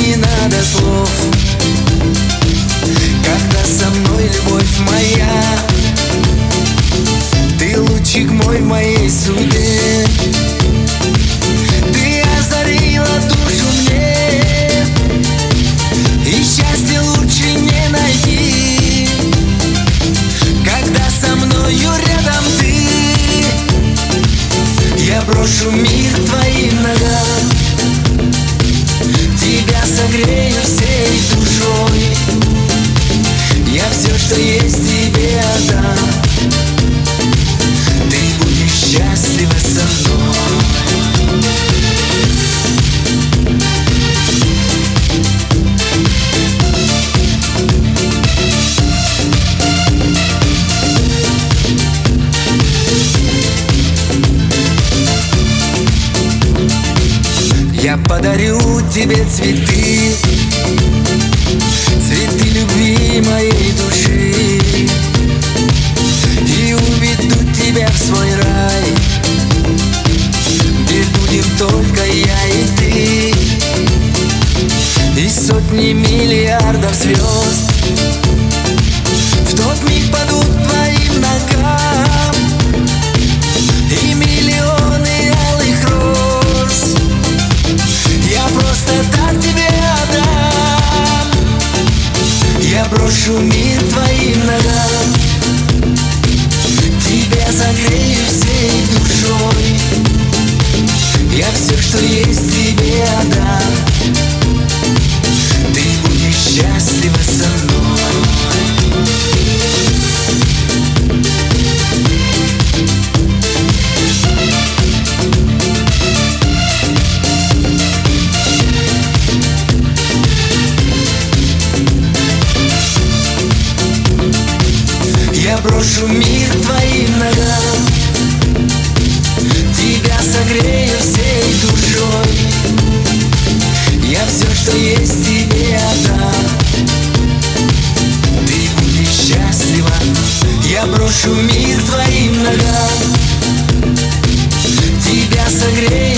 не надо слов. Когда со мной любовь моя Ты лучик мой в моей судьбе. Я подарю тебе цветы. Цветы любви моей души. И уведу тебя в свой рай Где будем только я и ты. И сотни миллиардов звезд В тот миг падут твоим ногам Мир твоим ногам Тебя согрею всей душой. Я все, Я брошу мир твоим ногам. Тебя согрею всей душой. Я все, что есть, тебе отдам. Ты будешь счастлива. Я брошу мир твоим ногам. Тебя согрею